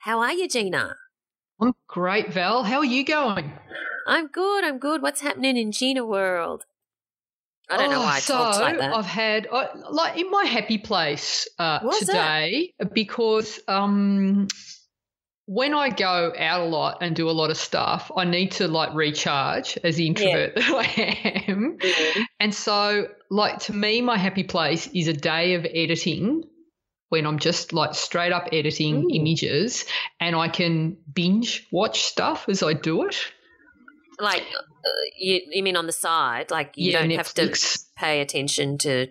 How are you, Gina? I'm great, Val. How are you going? I'm good. I'm good. What's happening in Gina world? I don't oh, know why I so talked like that. I've had uh, like in my happy place uh, today because um, when I go out a lot and do a lot of stuff, I need to like recharge as the introvert that I am. Mhm. And so, like to me, my happy place is a day of editing when I'm just like straight up editing Mm. images and I can binge watch stuff as I do it. Like, uh, you, you mean on the side? Like, you Yeah, don't have to pay attention to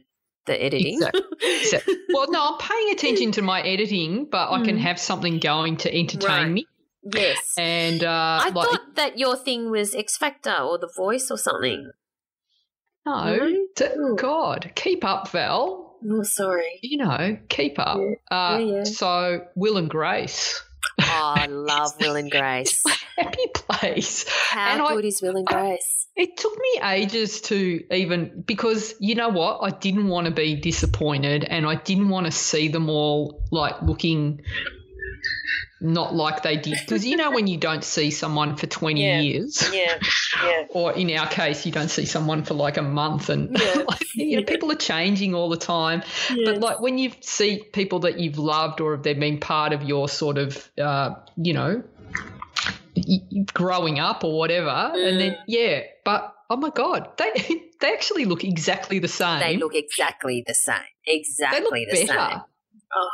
the editing? Exactly. Exact- well, no, I'm paying attention to my editing, but I can Mm. have something going to entertain Right. me. yes. And uh, I like, thought that your thing was X Factor or The Voice or something. no, Oh. God, keep up, Val. Oh, sorry. You know, keep up. Yeah. Uh, Yeah, yeah. So, Will and Grace, Oh, I love Will and Grace. happy place. How And I- good is Will and Grace? It took me ages to even because you know what? I didn't want to be disappointed and I didn't want to see them all like looking not like they did. Because you know, when you don't see someone for 20 Yeah. years, Yeah, yeah. or in our case, you don't see someone for like a month and Yeah. like, you know, people are changing all the time. But like when you see people that you've loved or if they've been part of your sort of, uh, you know, growing up or whatever, and then yeah, but oh my god, they they actually look exactly the same. They look exactly the same. They Exactly the better. same. Oh,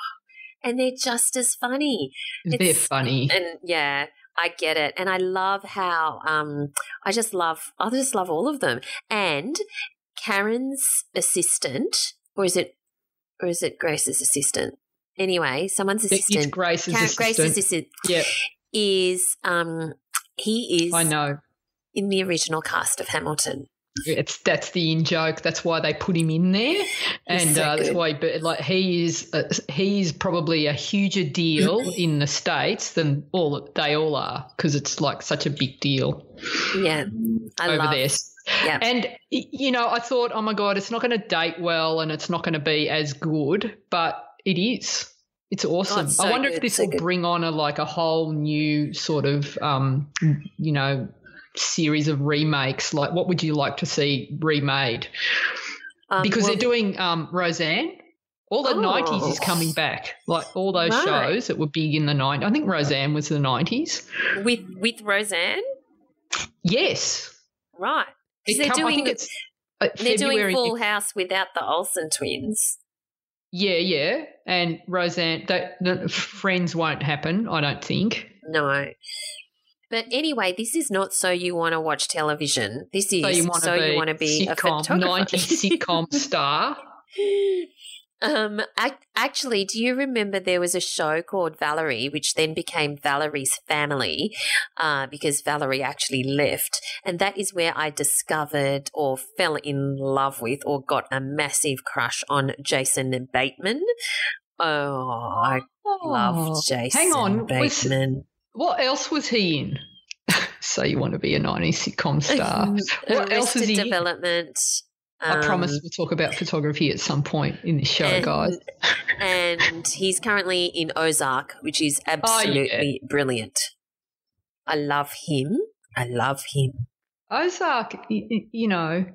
and they're just as funny. They're funny. And yeah, I get it. And I love how um I just love I just love all of them. And Karen's assistant, or is it or is it Grace's assistant? Anyway, someone's It's assistant. Grace's Karen, assistant. Grace's assistant Yeah, is um he is I know. in the original cast of Hamilton. It's that's the in joke. That's why they put him in there, and uh, that's why. But like he is, uh, he's probably a huger deal in the states than all they all are because it's like such a big deal Yeah. I over love there. Yeah. And you know, I thought, oh my god, it's not going to date well, and it's not going to be as good, but it is. It's awesome. it's so I wonder if this so will good. bring on a like a whole new sort of, um, you know, series of remakes. Like, what would you like to see remade? Um, because well, they're doing um, Roseanne. All the Oh. nineties is coming back. Like all those Right. shows that were big in the nineties. I think Roseanne was the nineties. with with Roseanne, Yes, right? It they're come- I think doing it's uh, they're February. doing Full House without the Olsen twins. Yeah, yeah. And Roseanne, that the Friends won't happen. I don't think. No. But anyway, this is not so you want to watch television. This is So you want to be, to a sitcom, photographer. 90s sitcom star. Um, ac- actually, do you remember there was a show called Valerie, which then became Valerie's Family, uh, because Valerie actually left, and that is where I discovered or fell in love with or got a massive crush on Jason Bateman. Oh, I loved Jason hang on, Bateman. What else was he in? so you want to be a 90s sitcom star. what else is he in? Development. I promise um, we'll talk about photography at some point in this show, and- guys. and he's currently in Ozark, which is Oh, absolutely brilliant. I love him. I love him. Ozark, you know,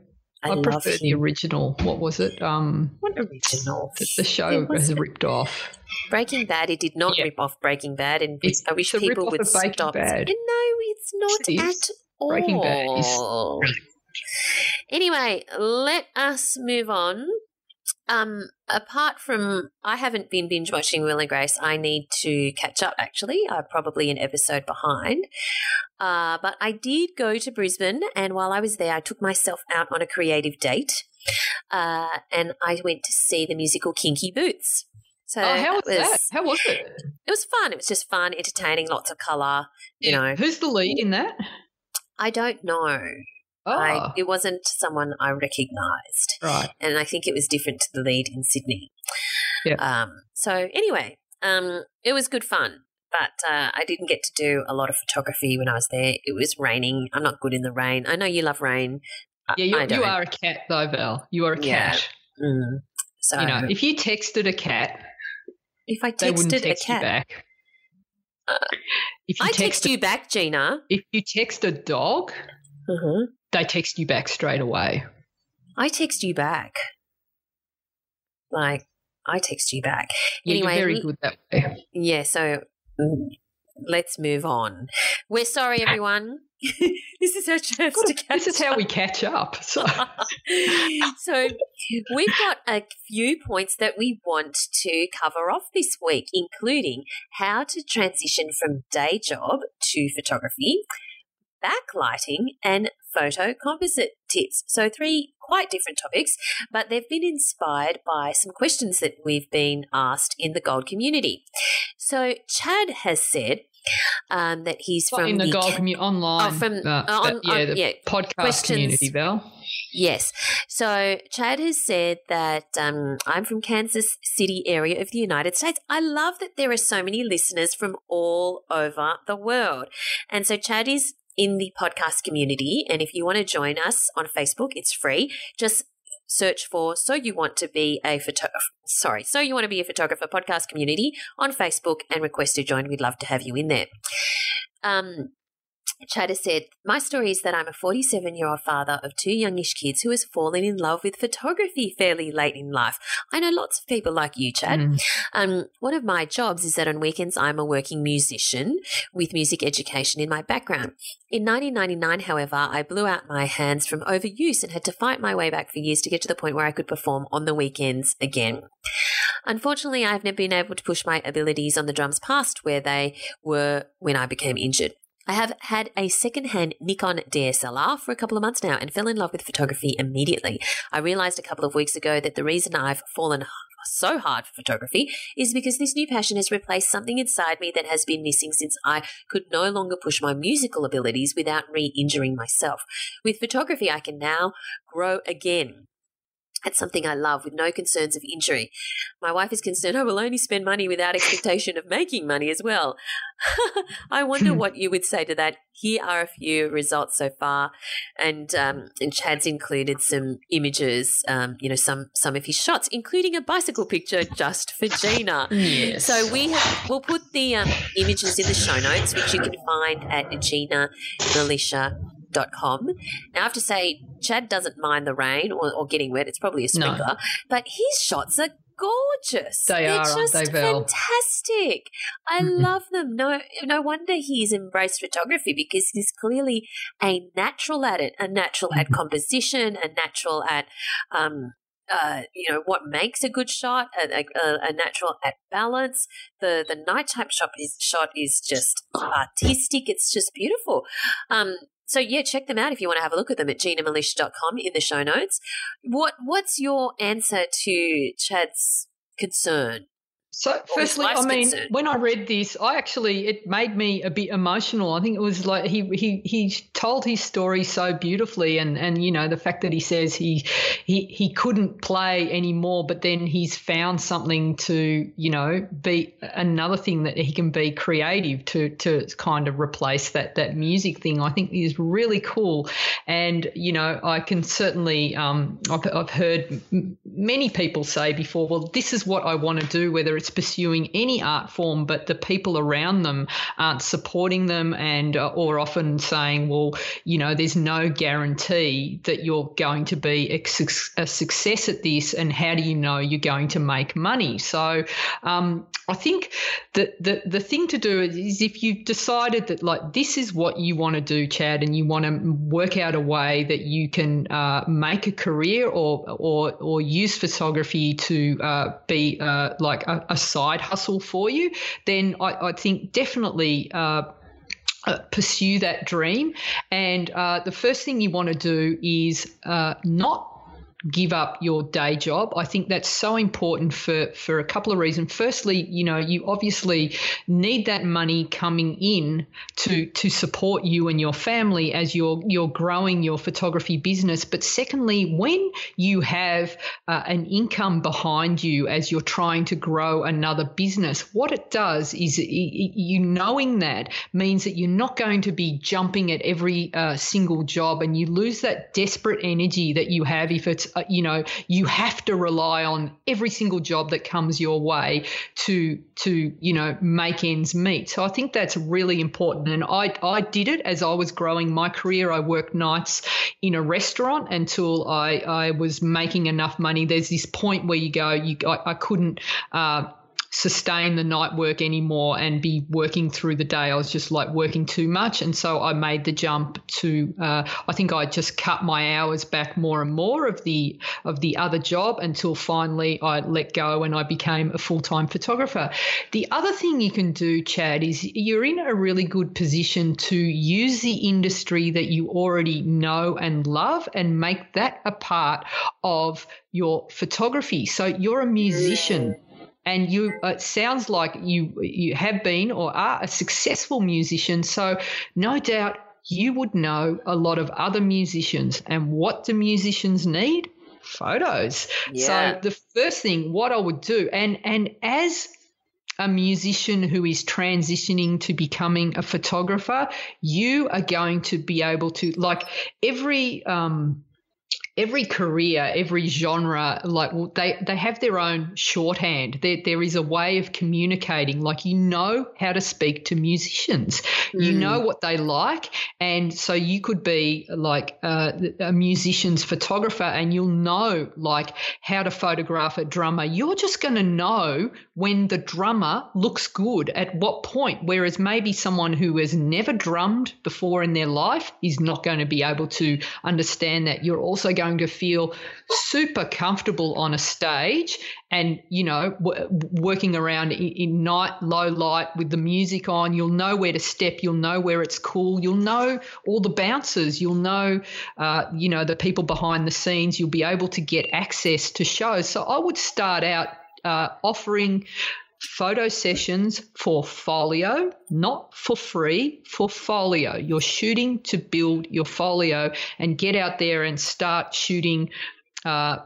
I, I, prefer the original. What was it? Um, What original? the, the show has ripped off. Breaking Bad. It did not Yeah. rip off Breaking Bad, and It's- I wish people rip-off would of stop. Bad. No, it's not It at all. Breaking Bad is really- Anyway, let us move on. Um, apart from, I haven't been binge watching Will and Grace. I need to catch up. Actually, I'm probably an episode behind. Uh, but I did go to Brisbane, and while I was there, I took myself out on a creative date, uh, and I went to see the musical Kinky Boots. So oh, how was that that? How was it? It was fun. It was just fun, entertaining, lots of color. You know, Who's the lead in that? I don't know. Oh, I, it wasn't someone I recognised, right. and I think it was different to the lead in Sydney. Yeah. Um, so anyway, um, it was good fun, but uh, I didn't get to do a lot of photography when I was there. It was raining. I'm not good in the rain. I know you love rain. Yeah, you, you are a cat though, Val. You are a Yeah. cat. Mm. So You know, if you texted a cat, if I texted a text you cat, back. Uh, if you I text, text you back, Gina. if you text a dog, hmm they text you back straight away. I text you back. Like I text you back. Yeah, Anyway, you're very good that way. Yeah, so mm, let's move on. We're sorry, everyone. this is our chance to catch This is how we catch up. So so we've got a few points that we want to cover off this week, including how to transition from day job to photography, backlighting, and photo composite tips. So three quite different topics, but they've been inspired by some questions that we've been asked in the gold community. So Chad has said um, that he's from in the, the gold community online, Oh, from- uh, on- yeah, on- the yeah, podcast questions. community, Val. Yes. So Chad has said that um, I'm from Kansas City area of the United States. I love that there are so many listeners from all over the world. And so Chad is in the podcast community. And if you want to join us on Facebook, it's free. Just search for so you want to be a photo sorry so you want to be a photographer podcast community on facebook and request to join we'd love to have you in there um Chad has said, My story is that I'm a 47 year old father of two youngish kids who has fallen in love with photography fairly late in life. I know lots of people like you, Chad. Mm. Um, one of my jobs is that on weekends I'm a working musician with music education in my background. In 1999, however, I blew out my hands from overuse and had to fight my way back for years to get to the point where I could perform on the weekends again. Unfortunately, I've never been able to push my abilities on the drums past where they were when I became injured. I have had a second-hand Nikon DSLR for a couple of months now and fell in love with photography immediately. I realized a couple of weeks ago that the reason I've fallen so hard for photography is because this new passion has replaced something inside me that has been missing since I could no longer push my musical abilities without re-injuring myself. With photography, I can now grow again. That's something I love with no concerns of injury. My wife is concerned I will only spend money without expectation of making money as well. I wonder what you would say to that. Here are a few results so far, and um, and Chad's included some images, um, you know, some some of his shots, including a bicycle picture just for Gina. Yes. So we have we'll put the um, images in the show notes, which you can find at ginamilicia.com. Now I have to say, Chad doesn't mind the rain or, or getting wet. It's probably a No. sprinkler, but his shots are gorgeous. They They're are, just they, fantastic. I love them. No, no wonder he's embraced photography because he's clearly a natural at it, a natural at Mhm. composition, a natural at um, uh, you know what makes a good shot, a, a, a natural at balance. The the night type shot is shot is just artistic. It's just beautiful. Um, so yeah, check them out if you want to have a look at them at ginamilicia.com in the show notes. What what's your answer to Chad's concern? So, firstly, I mean, concern. when I read this, I actually it made me a bit emotional. I think it was like he he he told his story so beautifully, and and you know the fact that he says he he he couldn't play anymore, but then he's found something to you know be another thing that he can be creative to to kind of replace that that music thing. I think is really cool, and you know I can certainly um I've I've heard many people say before, well, this is what I want to do, whether it's pursuing any art form, but the people around them aren't supporting them and uh, or often saying, well, you know, there's no guarantee that you're going to be a, a success at this, and how do you know you're going to make money? So um, I think that the the thing to do is if you've decided that like this is what you want to do, Chad, and you want to work out a way that you can uh, make a career or or or use photography to uh, be uh, like a, a, side hustle for you, then I, I think definitely. Uh, uh, pursue that dream. And uh, the first thing you want to do is uh, not give up your day job. I think that's so important for, for a couple of reasons. Firstly, you know, you obviously need that money coming in to to support you and your family as you're you're growing your photography business. But secondly, when you have uh, an income behind you as you're trying to grow another business, what it does is you knowing that means that you're not going to be jumping at every uh, single job, and you lose that desperate energy that you have if it's uh, you know you have to rely on every single job that comes your way to to you know make ends meet. So i think that's really important. And i i did it as i was growing my career. I worked nights in a restaurant until i i was making enough money. There's this point where you go you i, I couldn't uh, sustain the night work anymore and be working through the day. I was just like working too much. And so I made the jump to, uh, I think I just cut my hours back more and more of the, of the other job until finally I let go and I became a full time photographer. The other thing you can do, Chad, is you're in a really good position to use the industry that you already know and love and make that a part of your photography. So you're a musician and you it sounds like you you have been or are a successful musician. So no doubt you would know a lot of other musicians and what do musicians need? Photos. Yeah. so the first thing what i would do and and as a musician who is transitioning to becoming a photographer you are going to be able to like every um every career, every genre, like well, they they have their own shorthand. There there is a way of communicating. Like you know how to speak to musicians. Mm. You know what they like, and so you could be like uh, a musician's photographer, and you'll know like how to photograph a drummer. You're just going to know when the drummer looks good at what point. Whereas maybe someone who has never drummed before in their life is not going to be able to understand that. You're also going to feel super comfortable on a stage and you know w- working around in, in, night low light with the music on. You'll know where to step. You'll know where it's cool. You'll know all the bouncers. You'll know uh, you know the people behind the scenes. You'll be able to get access to shows. So i would start out uh, offering photo sessions for folio, not for free, for folio. You're shooting to build your folio and get out there and start shooting uh,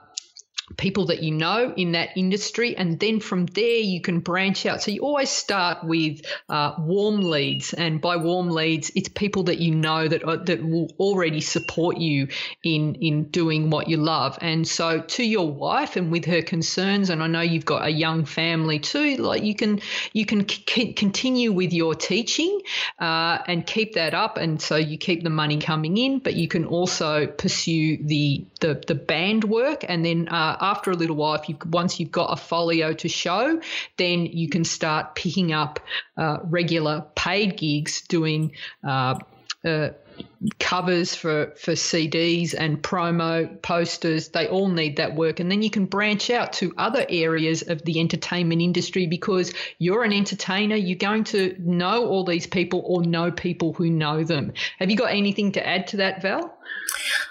people that you know in that industry and then from there you can branch out. So you always start with uh, warm leads and by warm leads it's people that you know that uh, that will already support you in in doing what you love. And so to your wife and with her concerns and I know you've got a young family too like you can you can c- continue with your teaching uh, and keep that up. And so you keep the money coming in but you can also pursue the the, the band work and then uh, after a little while, if you once you've got a folio to show, then you can start picking up uh, regular paid gigs doing. Uh, uh, covers for for CDs and promo posters. They all need that work. And then you can branch out to other areas of the entertainment industry because you're an entertainer. You're going to know all these people or know people who know them. Have you got anything to add to that Val?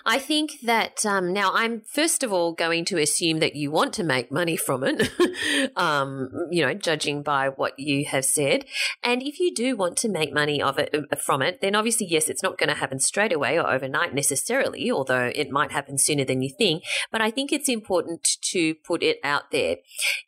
I think that um, now I'm first of all going to assume that you want to make money from it, um, you know, judging by what you have said. And if you do want to make money of it uh, from it, then obviously yes, it's not going to happen straight away or overnight necessarily, although it might happen sooner than you think. But I think it's important to put it out there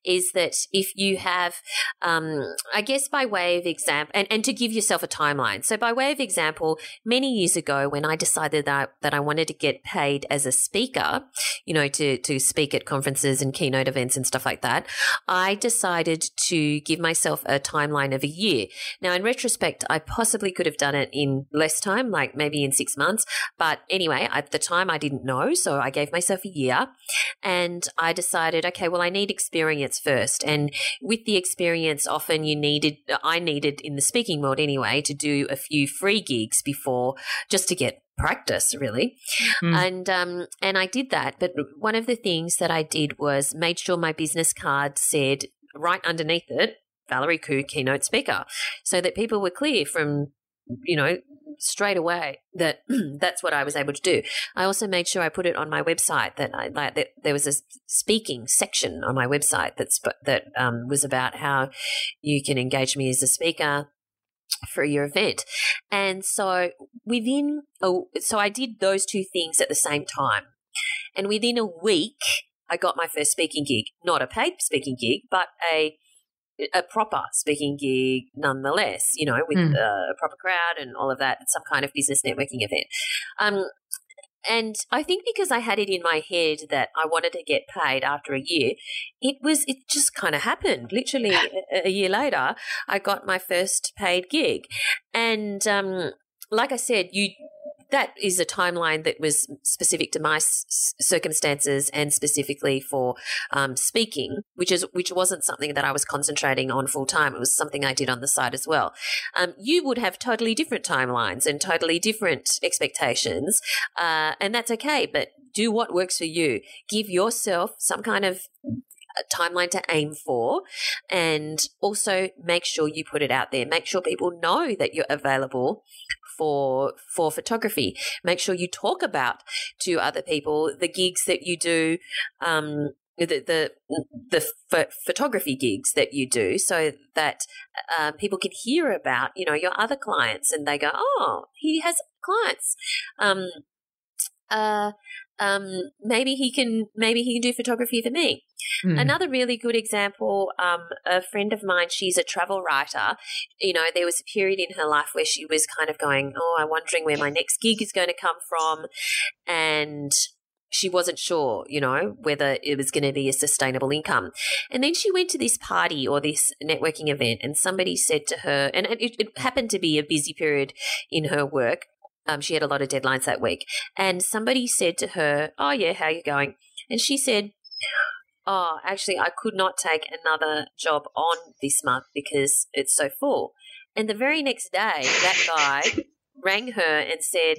is that if you have, um, I guess by way of example, and, and to give yourself a timeline. So by way of example, many years ago when I decided that that I wanted to get paid as a speaker, you know, to, to speak at conferences and keynote events and stuff like that, I decided to give myself a timeline of a year. Now, in retrospect, I possibly could have done it in less time, like maybe in six months. But anyway, at the time, I didn't know. So I gave myself a year and I decided, okay, well, I need experience first. And with the experience, often you needed, I needed in the speaking world anyway, to do a few free gigs before just to get practice really mm. and um and I did that but one of the things that I did was made sure my business card said right underneath it Valerie Khoo keynote speaker so that people were clear from you know straight away that that's what I was able to do. I also made sure I put it on my website that I like that there was a speaking section on my website that's that um, was about how you can engage me as a speaker for your event. And so within oh so I did those two things at the same time. And within a week I got my first speaking gig, not a paid speaking gig, but a a proper speaking gig nonetheless, you know, with mm. a proper crowd and all of that, some kind of business networking event. Um, and I think because I had it in my head that I wanted to get paid after a year, it was, it just kind of happened. Literally a, a, year later, I got my first paid gig. And, um, like I said, you that is a timeline that was specific to my s- circumstances and specifically for um, speaking, which is which wasn't something that I was concentrating on full time. It was something I did on the side as well. Um, you would have totally different timelines and totally different expectations, uh, and that's okay. But do what works for you. Give yourself some kind of timeline to aim for and also make sure you put it out there make sure people know that you're available for for photography. Make sure you talk about to other people the gigs that you do. Um, the the the ph- photography gigs that you do, so that uh, people can hear about you know your other clients, and they go, "Oh, he has clients." Um, uh, um, maybe he can maybe he can do photography for me. Mm. Another really good example, um, a friend of mine, she's a travel writer. You know, there was a period in her life where she was kind of going, "Oh, I'm wondering where my next gig is going to come from," and she wasn't sure, you know, whether it was going to be a sustainable income. And then she went to this party or this networking event, and somebody said to her, and it, it happened to be a busy period in her work um, she had a lot of deadlines that week. And somebody said to her, Oh, yeah, how are you going? And she said, Oh, actually, I could not take another job on this month because it's so full. And the very next day, that guy rang her and said,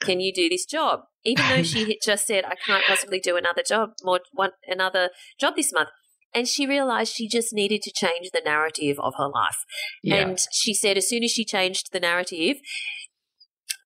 Can you do this job? Even though she had just said, I can't possibly do another job, more one another job this month. And she realized she just needed to change the narrative of her life. Yeah. And she said, as soon as she changed the narrative,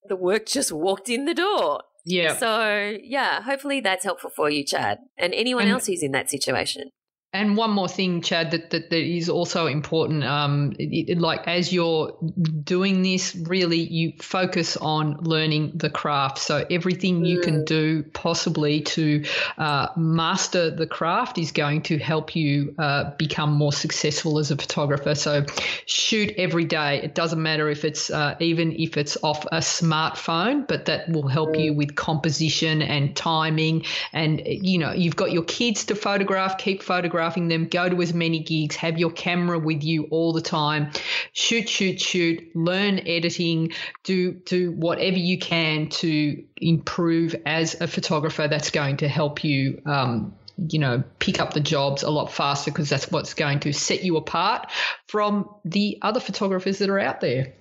the work just walked in the door. Yeah. So, yeah, hopefully that's helpful for you, Chad, and anyone and, else who's in that situation. And one more thing, Chad, that, that, that is also important. Um, it, it, like as you're doing this, really you focus on learning the craft. So everything you can mm. do possibly to uh, master the craft is going to help you uh, become more successful as a photographer. So shoot every day. It doesn't matter if it's uh, even if it's off a smartphone, but that will help you mm. with composition and timing. And you know, you've got your kids to photograph. Keep photographing photographing them, go to as many gigs, have your camera with you all the time, shoot, shoot, shoot, learn editing, do do whatever you can to improve as a photographer. That's going to help you. Um, you know, pick up the jobs a lot faster because that's what's going to set you apart from the other photographers that are out there.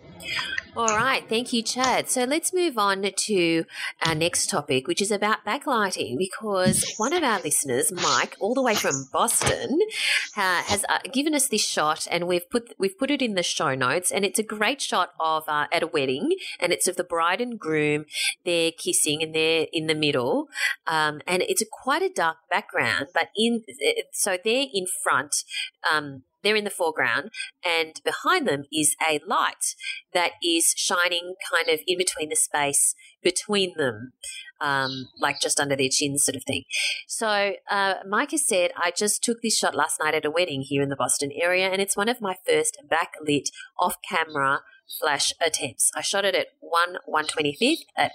All right, thank you, Chad. So let's move on to our next topic, which is about backlighting, because one of our listeners, Mike, all the way from Boston, uh, has uh, given us this shot, and we've put we've put it in the show notes, and it's a great shot of uh, at a wedding, and it's of the bride and groom. They're kissing, and they're in the middle, um, and it's a quite a dark background, but in so they're in front. Um, they're in the foreground, and behind them is a light that is shining kind of in between the space between them, um, like just under their chins, sort of thing. So, uh, has said, I just took this shot last night at a wedding here in the Boston area, and it's one of my first backlit off camera flash attempts. I shot it at 1 125th at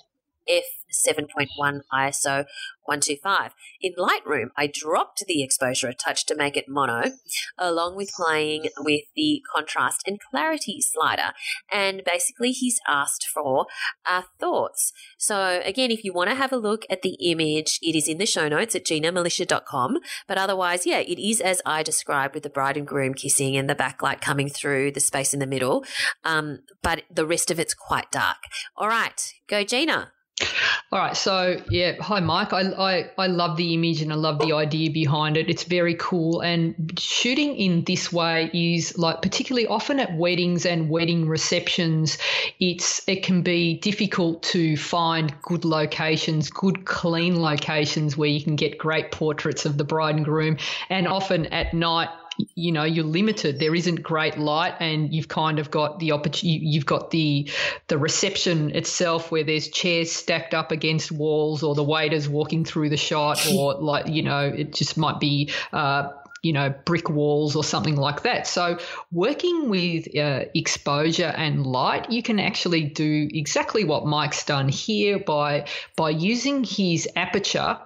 f7.1 ISO 125. In Lightroom, I dropped the exposure a touch to make it mono, along with playing with the contrast and clarity slider. And basically, he's asked for our thoughts. So, again, if you want to have a look at the image, it is in the show notes at ginamilicia.com. But otherwise, yeah, it is as I described with the bride and groom kissing and the backlight coming through the space in the middle. Um, but the rest of it's quite dark. All right, go Gina. All right, so yeah, hi Mike. I, I I love the image and I love the idea behind it. It's very cool, and shooting in this way is like particularly often at weddings and wedding receptions. It's it can be difficult to find good locations, good clean locations where you can get great portraits of the bride and groom, and often at night you know you're limited there isn't great light and you've kind of got the opportunity you've got the the reception itself where there's chairs stacked up against walls or the waiters walking through the shot or like you know it just might be uh, you know, brick walls or something like that. So, working with uh, exposure and light, you can actually do exactly what Mike's done here by by using his aperture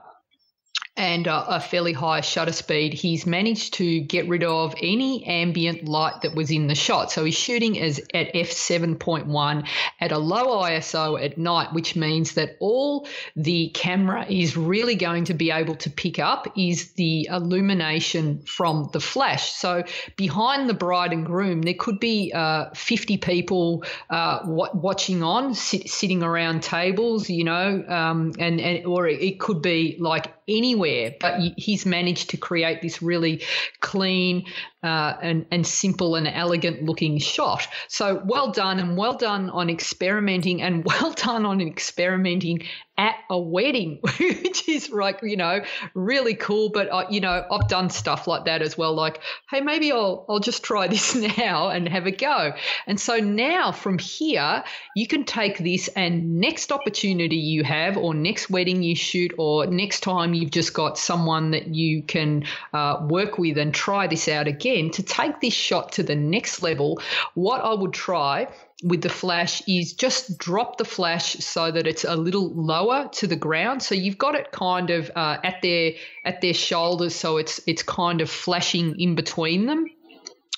and uh, a fairly high shutter speed, he's managed to get rid of any ambient light that was in the shot. So he's shooting as at f7.1 at a low ISO at night, which means that all the camera is really going to be able to pick up is the illumination from the flash. So behind the bride and groom, there could be uh, 50 people uh, w- watching on, sit- sitting around tables, you know, um, and, and or it could be like anywhere, but he's managed to create this really clean uh, and, and simple and elegant looking shot. So well done, and well done on experimenting, and well done on experimenting at a wedding, which is like, you know, really cool. But, uh, you know, I've done stuff like that as well. Like, hey, maybe I'll, I'll just try this now and have a go. And so now from here, you can take this and next opportunity you have, or next wedding you shoot, or next time you've just got someone that you can uh, work with and try this out again to take this shot to the next level. What I would try with the flash is just drop the flash so that it's a little lower to the ground. So you've got it kind of uh, at their at their shoulders, so it's it's kind of flashing in between them.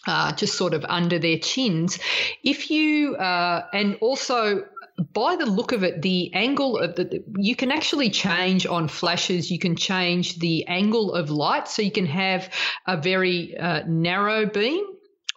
Uh, just sort of under their chins. If you uh, and also by the look of it, the angle of the you can actually change on flashes. You can change the angle of light, so you can have a very uh, narrow beam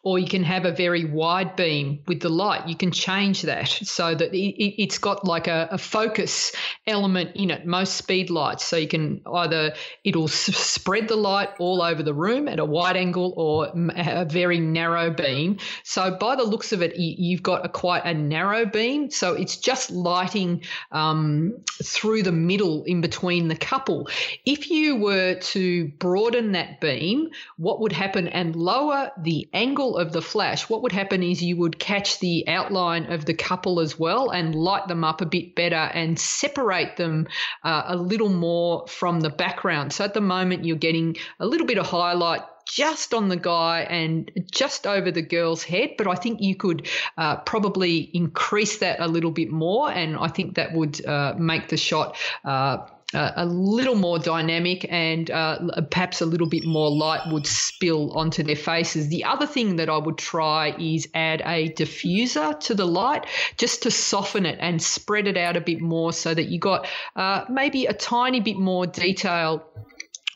or you can have a very wide beam with the light. You can change that so that it, has got like a, a, focus element in it. Most speed lights, so you can either it'll spread the light all over the room at a wide angle or a very narrow beam. So by the looks of it, you've got a quite a narrow beam. So it's just lighting um, through the middle in between the couple. If you were to broaden that beam, what would happen and lower the angle of the flash, what would happen is you would catch the outline of the couple as well and light them up a bit better and separate them uh, a little more from the background. So at the moment, you're getting a little bit of highlight just on the guy and just over the girl's head, but I think you could uh, probably increase that a little bit more, and I think that would uh, make the shot uh, uh, a little more dynamic and uh, perhaps a little bit more light would spill onto their faces. The other thing that I would try is add a diffuser to the light just to soften it and spread it out a bit more so that you got uh, maybe a tiny bit more detail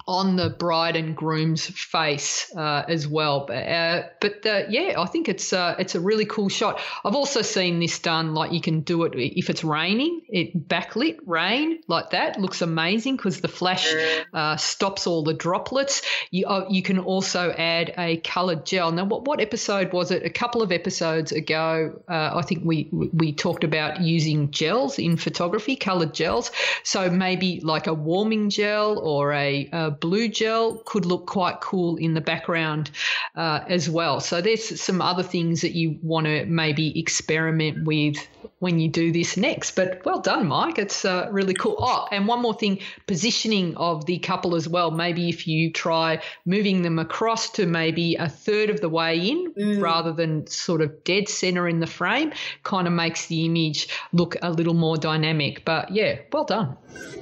on the bride and groom's face uh, as well. But, uh, but uh, yeah, I think it's uh, it's a really cool shot. I've also seen this done like you can do it if it's raining, it backlit rain like that looks amazing because the flash uh, stops all the droplets. You uh, you can also add a coloured gel. Now, what what episode was it? A couple of episodes ago, I think we we talked about using gels in photography, coloured gels. So maybe like a warming gel or a, blue gel could look quite cool in the background uh, as well. So there's some other things that you want to maybe experiment with when you do this next. But well done, Mike. It's uh, really cool. Oh, and one more thing positioning of the couple as well. Maybe if you try moving them across to maybe a third of the way in mm. rather than sort of dead center in the frame, kind of makes the image look a little more dynamic. But yeah, well done.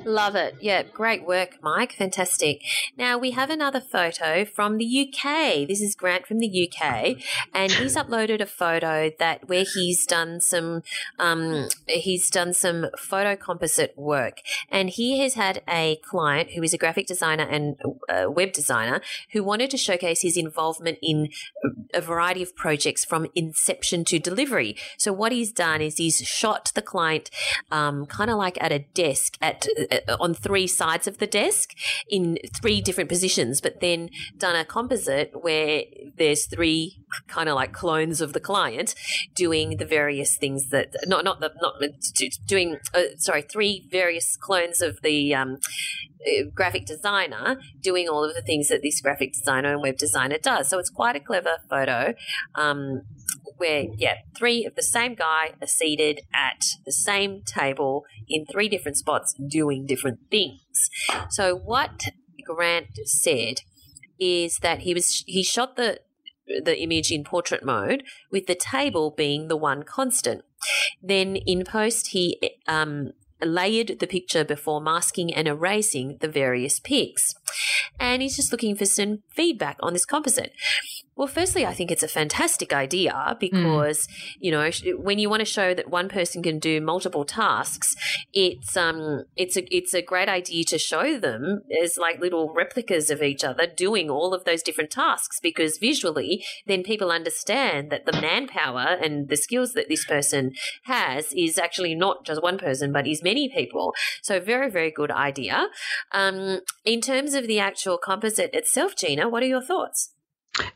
Love it. Yeah, great work, Mike. Fantastic. Now we have another photo from the UK. This is Grant from the UK, and he's uploaded a photo that where he's done some um, he's done some photo composite work, and he has had a client who is a graphic designer and a web designer who wanted to showcase his involvement in a variety of projects from inception to delivery. So what he's done is he's shot the client um, kind of like at a desk at uh, on three sides of the desk in three different positions, but then done a composite where there's three kind of like clones of the client doing the various things that not not the not doing uh, sorry three various clones of the um, uh, graphic designer doing all of the things that this graphic designer and web designer does. So it's quite a clever photo. Um, where yeah, three of the same guy are seated at the same table in three different spots doing different things. So what Grant said is that he was he shot the the image in portrait mode with the table being the one constant. Then in post, he um, layered the picture before masking and erasing the various pics. And he's just looking for some feedback on this composite. Well, firstly, I think it's a fantastic idea mm. because, mm. you know, when you want to show that one person can do multiple tasks, it's um it's a it's a great idea to show them as like little replicas of each other doing all of those different tasks because visually then people understand that the manpower and the skills that this person has is actually not just one person but is many people. So very very good idea. Um in terms of the actual composite itself, Gina, what are your thoughts?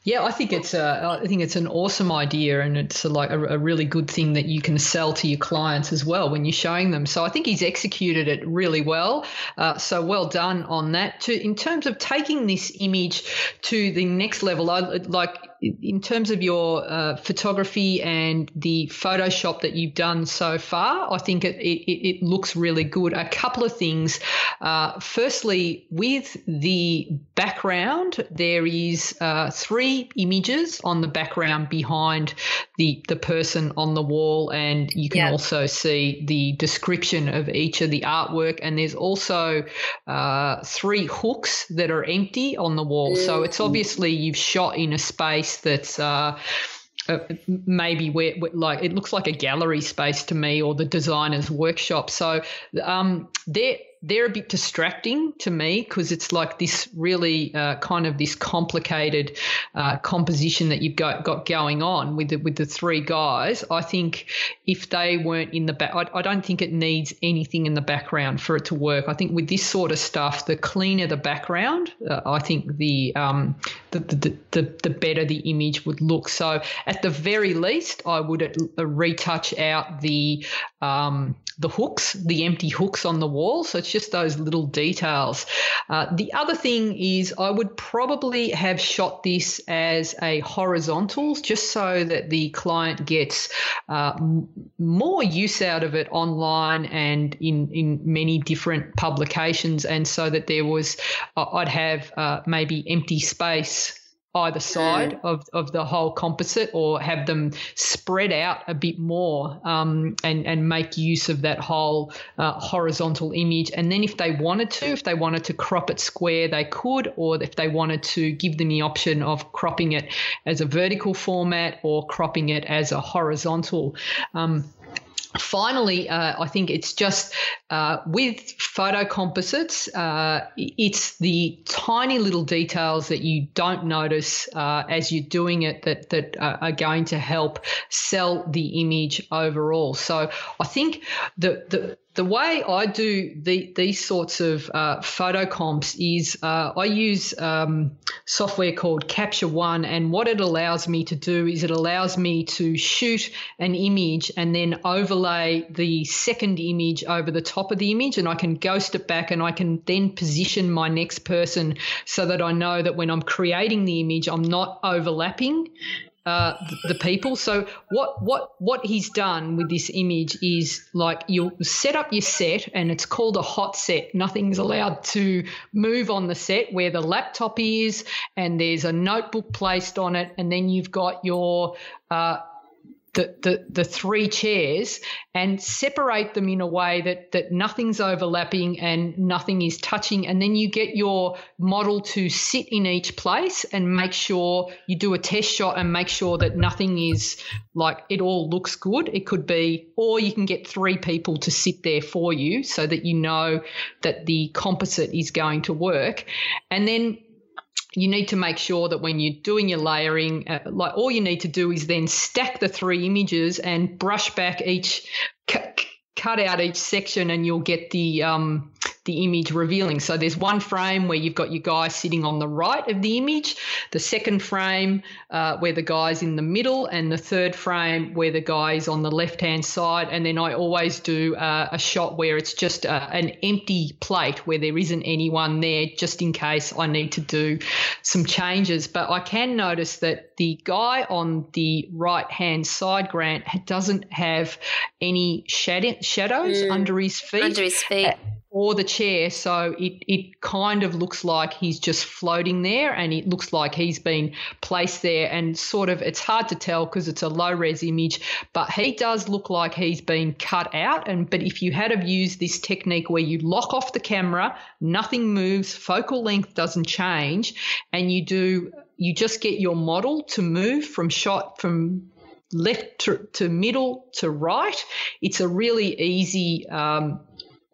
Yeah, I think it's a, I think it's an awesome idea, and it's a, like a, a, really good thing that you can sell to your clients as well when you're showing them. So I think he's executed it really well. Uh, so well done on that. To in terms of taking this image to the next level, I like in terms of your uh, photography and the Photoshop that you've done so far, I think it, it, it looks really good. A couple of things. Uh, firstly, with the background, there is uh, three images on the background behind the, the person on the wall, and you can yeah. also see the description of each of the artwork. And there's also uh, three hooks that are empty on the wall. Mm. So it's obviously you've shot in a space space that's uh, uh, maybe where, like it looks like a gallery space to me or the designer's workshop. So um, there they're a bit distracting to me because it's like this really uh, kind of this complicated uh, composition that you've got, got going on with the, with the three guys. I think if they weren't in the back, I, I don't think it needs anything in the background for it to work. I think with this sort of stuff, the cleaner the background, uh, I think the, um, the, the, the, the better the image would look. So at the very least, I would uh, retouch out the um, the hooks, the empty hooks on the wall. So just those little details. Uh, the other thing is, I would probably have shot this as a horizontal just so that the client gets uh, more use out of it online and in, in many different publications. And so that there was, uh, I'd have uh, maybe empty space either side mm. of, of the whole composite or have them spread out a bit more um, and, and make use of that whole uh, horizontal image. And then if they wanted to, if they wanted to crop it square, they could, or if they wanted to give them the option of cropping it as a vertical format or cropping it as a horizontal. Um, finally, uh, I think it's just uh, with photo composites, uh, it's the tiny little details that you don't notice uh, as you're doing it that that are going to help sell the image overall. So I think the the the way I do the, these sorts of uh, photo comps is uh, I use um, software called Capture One, and what it allows me to do is it allows me to shoot an image and then overlay the second image over the top of the image, and I can ghost it back, and I can then position my next person so that I know that when I'm creating the image, I'm not overlapping uh, the people. So what what what he's done with this image is like you set up your set, and it's called a hot set. Nothing's allowed to move on the set where the laptop is, and there's a notebook placed on it, and then you've got your uh, the, the, the three chairs and separate them in a way that, that nothing's overlapping and nothing is touching. And then you get your model to sit in each place and make sure you do a test shot and make sure that nothing is like it all looks good. It could be, or you can get three people to sit there for you so that you know that the composite is going to work. And then you need to make sure that when you're doing your layering, uh, like all you need to do is then stack the three images and brush back each, cut, cut out each section, and you'll get the um, the image revealing. So there's one frame where you've got your guy sitting on the right of the image, the second frame uh, where the guy's in the middle, and the third frame where the guy's on the left hand side. And then I always do uh, a shot where it's just uh, an empty plate where there isn't anyone there, just in case I need to do some changes. But I can notice that the guy on the right hand side, Grant, doesn't have any shadow- shadows mm. under his feet. Under his feet or the chair. So it, it kind of looks like he's just floating there and it looks like he's been placed there. And sort of, it's hard to tell because it's a low res image, but he does look like he's been cut out. And But if you had have used this technique where you lock off the camera, nothing moves, focal length doesn't change, and you do, you just get your model to move from shot from left to, to middle to right. It's a really easy um,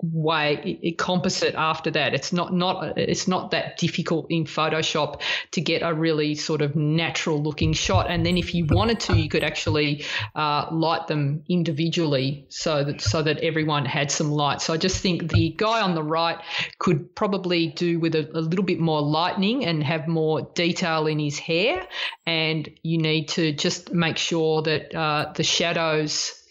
way it, composite after that. It's not not it's not that difficult in photoshop to get a really sort of natural looking shot. And then if you wanted to you could actually uh, light them individually so that so that everyone had some light. So i just think the guy on the right could probably do with a, a little bit more lightning and have more detail in his hair. And you need to just make sure that uh, the shadows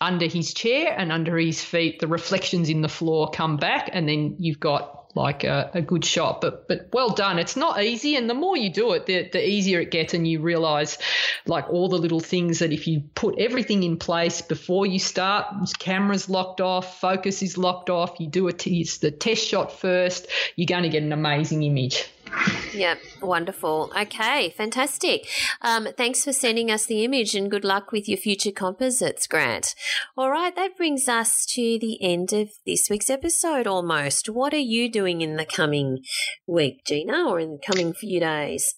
under his chair and under his feet, the reflections in the floor come back, and then you've got like a, a, good shot. But but well done. It's not easy, and the more you do it, the the easier it gets, and you realise like all the little things that if you put everything in place before you start, camera's locked off, focus is locked off, you do a t- the test shot first, you're going to get an amazing image. Yeah, wonderful. Okay, fantastic. Um, thanks for sending us the image and good luck with your future composites, Grant. All right, that brings us to the end of this week's episode almost. What are you doing in the coming week, Gina, or in the coming few days?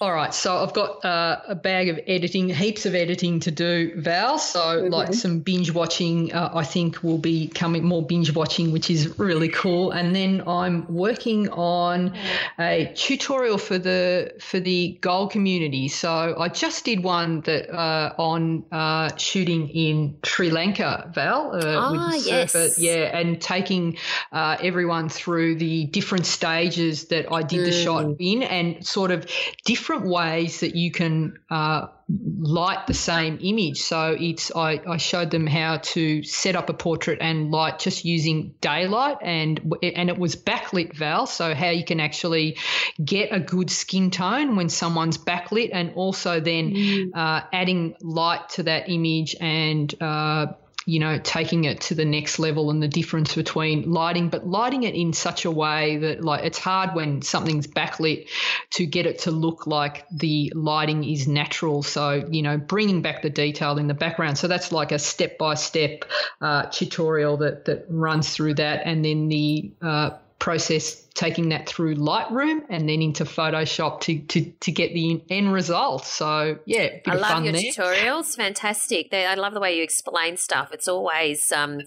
All right, so I've got uh, a bag of editing, heaps of editing to do, Val. So, mm-hmm. like some binge watching, uh, I think will be coming more binge watching, which is really cool. And then I'm working on a tutorial for the for the Gold community. So I just did one that uh, on uh, shooting in Sri Lanka, Val, uh, ah, yes. surfer, yeah, and taking uh, everyone through the different stages that I did mm. the shot mm. in, and sort of different ways that you can uh, light the same image. So it's I, I, showed them how to set up a portrait and light just using daylight and and it was backlit Val. So how you can actually get a good skin tone when someone's backlit and also then mm. uh, adding light to that image and uh, you know, taking it to the next level and the difference between lighting, but lighting it in such a way that, like, it's hard when something's backlit to get it to look like the lighting is natural. So, you know, bringing back the detail in the background. So that's like a step by step tutorial that, that runs through that. And then the, uh, process taking that through Lightroom and then into Photoshop to to, to get the end result. So yeah, I love your there. tutorials. Fantastic. They, I love the way you explain stuff. It's always um,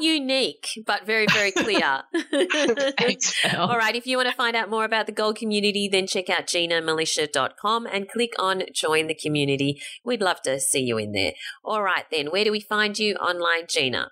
unique but very very clear. Thanks, All right. If you want to find out more about the Gold community, then check out ginamilicia.com and click on join the community. We'd love to see you in there. All right then. Where do we find you online, Gina?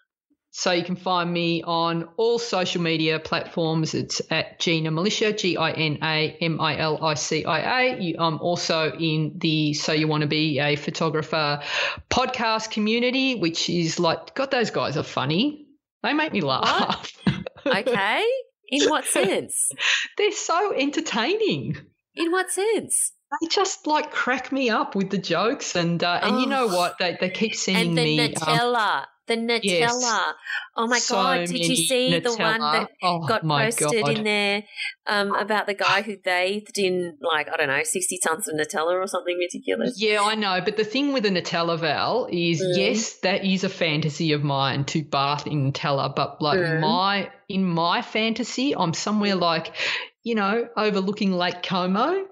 So you can find me on all social media platforms. It's at Gina Milicia, G I N A M I L I C I A. I'm also in the So You Want to Be a Photographer podcast community, which is like, God, those guys are funny. They make me laugh. okay. In what sense? They're so entertaining. In what sense? they just like crack me up with the jokes and uh, and oh. you know what they, they keep sending and the me um, Nutella. Um, the Nutella. Yes. Oh my so god! Did you see Nutella. the one that oh, got posted god. in there um, about the guy who bathed in like I don't know sixty tons of Nutella or something ridiculous? Yeah, I know. But the thing with the Nutella Val is, mm. yes, that is a fantasy of mine to bath in Nutella. But like mm. my in my fantasy, I'm somewhere like you know overlooking Lake Como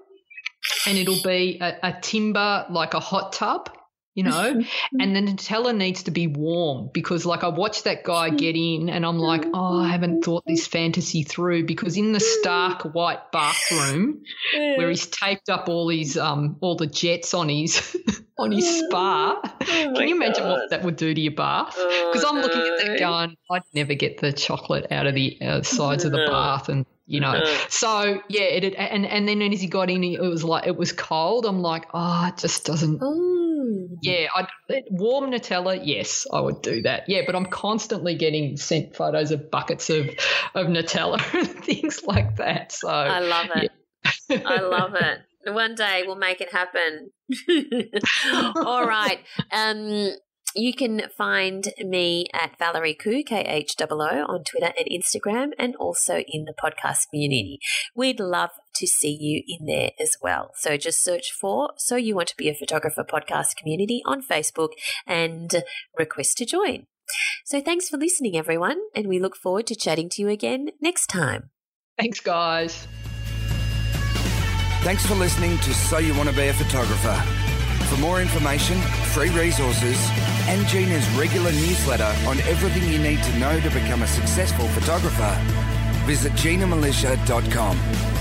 and it'll be a, a, timber like a hot tub you know, and the Nutella needs to be warm because, like, I watched that guy get in and I'm like, oh, I haven't thought this fantasy through because in the stark white bathroom where he's taped up all his, um, all the jets on his, on his spa, oh can you imagine God. what that would do to your bath? Because oh, I'm looking no. at that going, I'd never get the chocolate out of the uh, sides no. of the bath and you know. So yeah, it, and and then as he got in, it was like it was cold. I'm like, oh, it just doesn't. Yeah, I'd, warm Nutella. Yes, I would do that. Yeah, but I'm constantly getting sent photos of buckets of of Nutella and things like that. So I love it. Yeah. I love it. One day we'll make it happen. All right. Um, you can find me at Valerie Khoo, K H O O, on Twitter and Instagram, and also in the podcast community. We'd love to see you in there as well. So just search for So You Want to Be a Photographer podcast community on Facebook and request to join. So thanks for listening, everyone, and we look forward to chatting to you again next time. Thanks, guys. Thanks for listening to So You Want to Be a Photographer. For more information, free resources, and Gina's regular newsletter on everything you need to know to become a successful photographer, visit ginamilicia.com.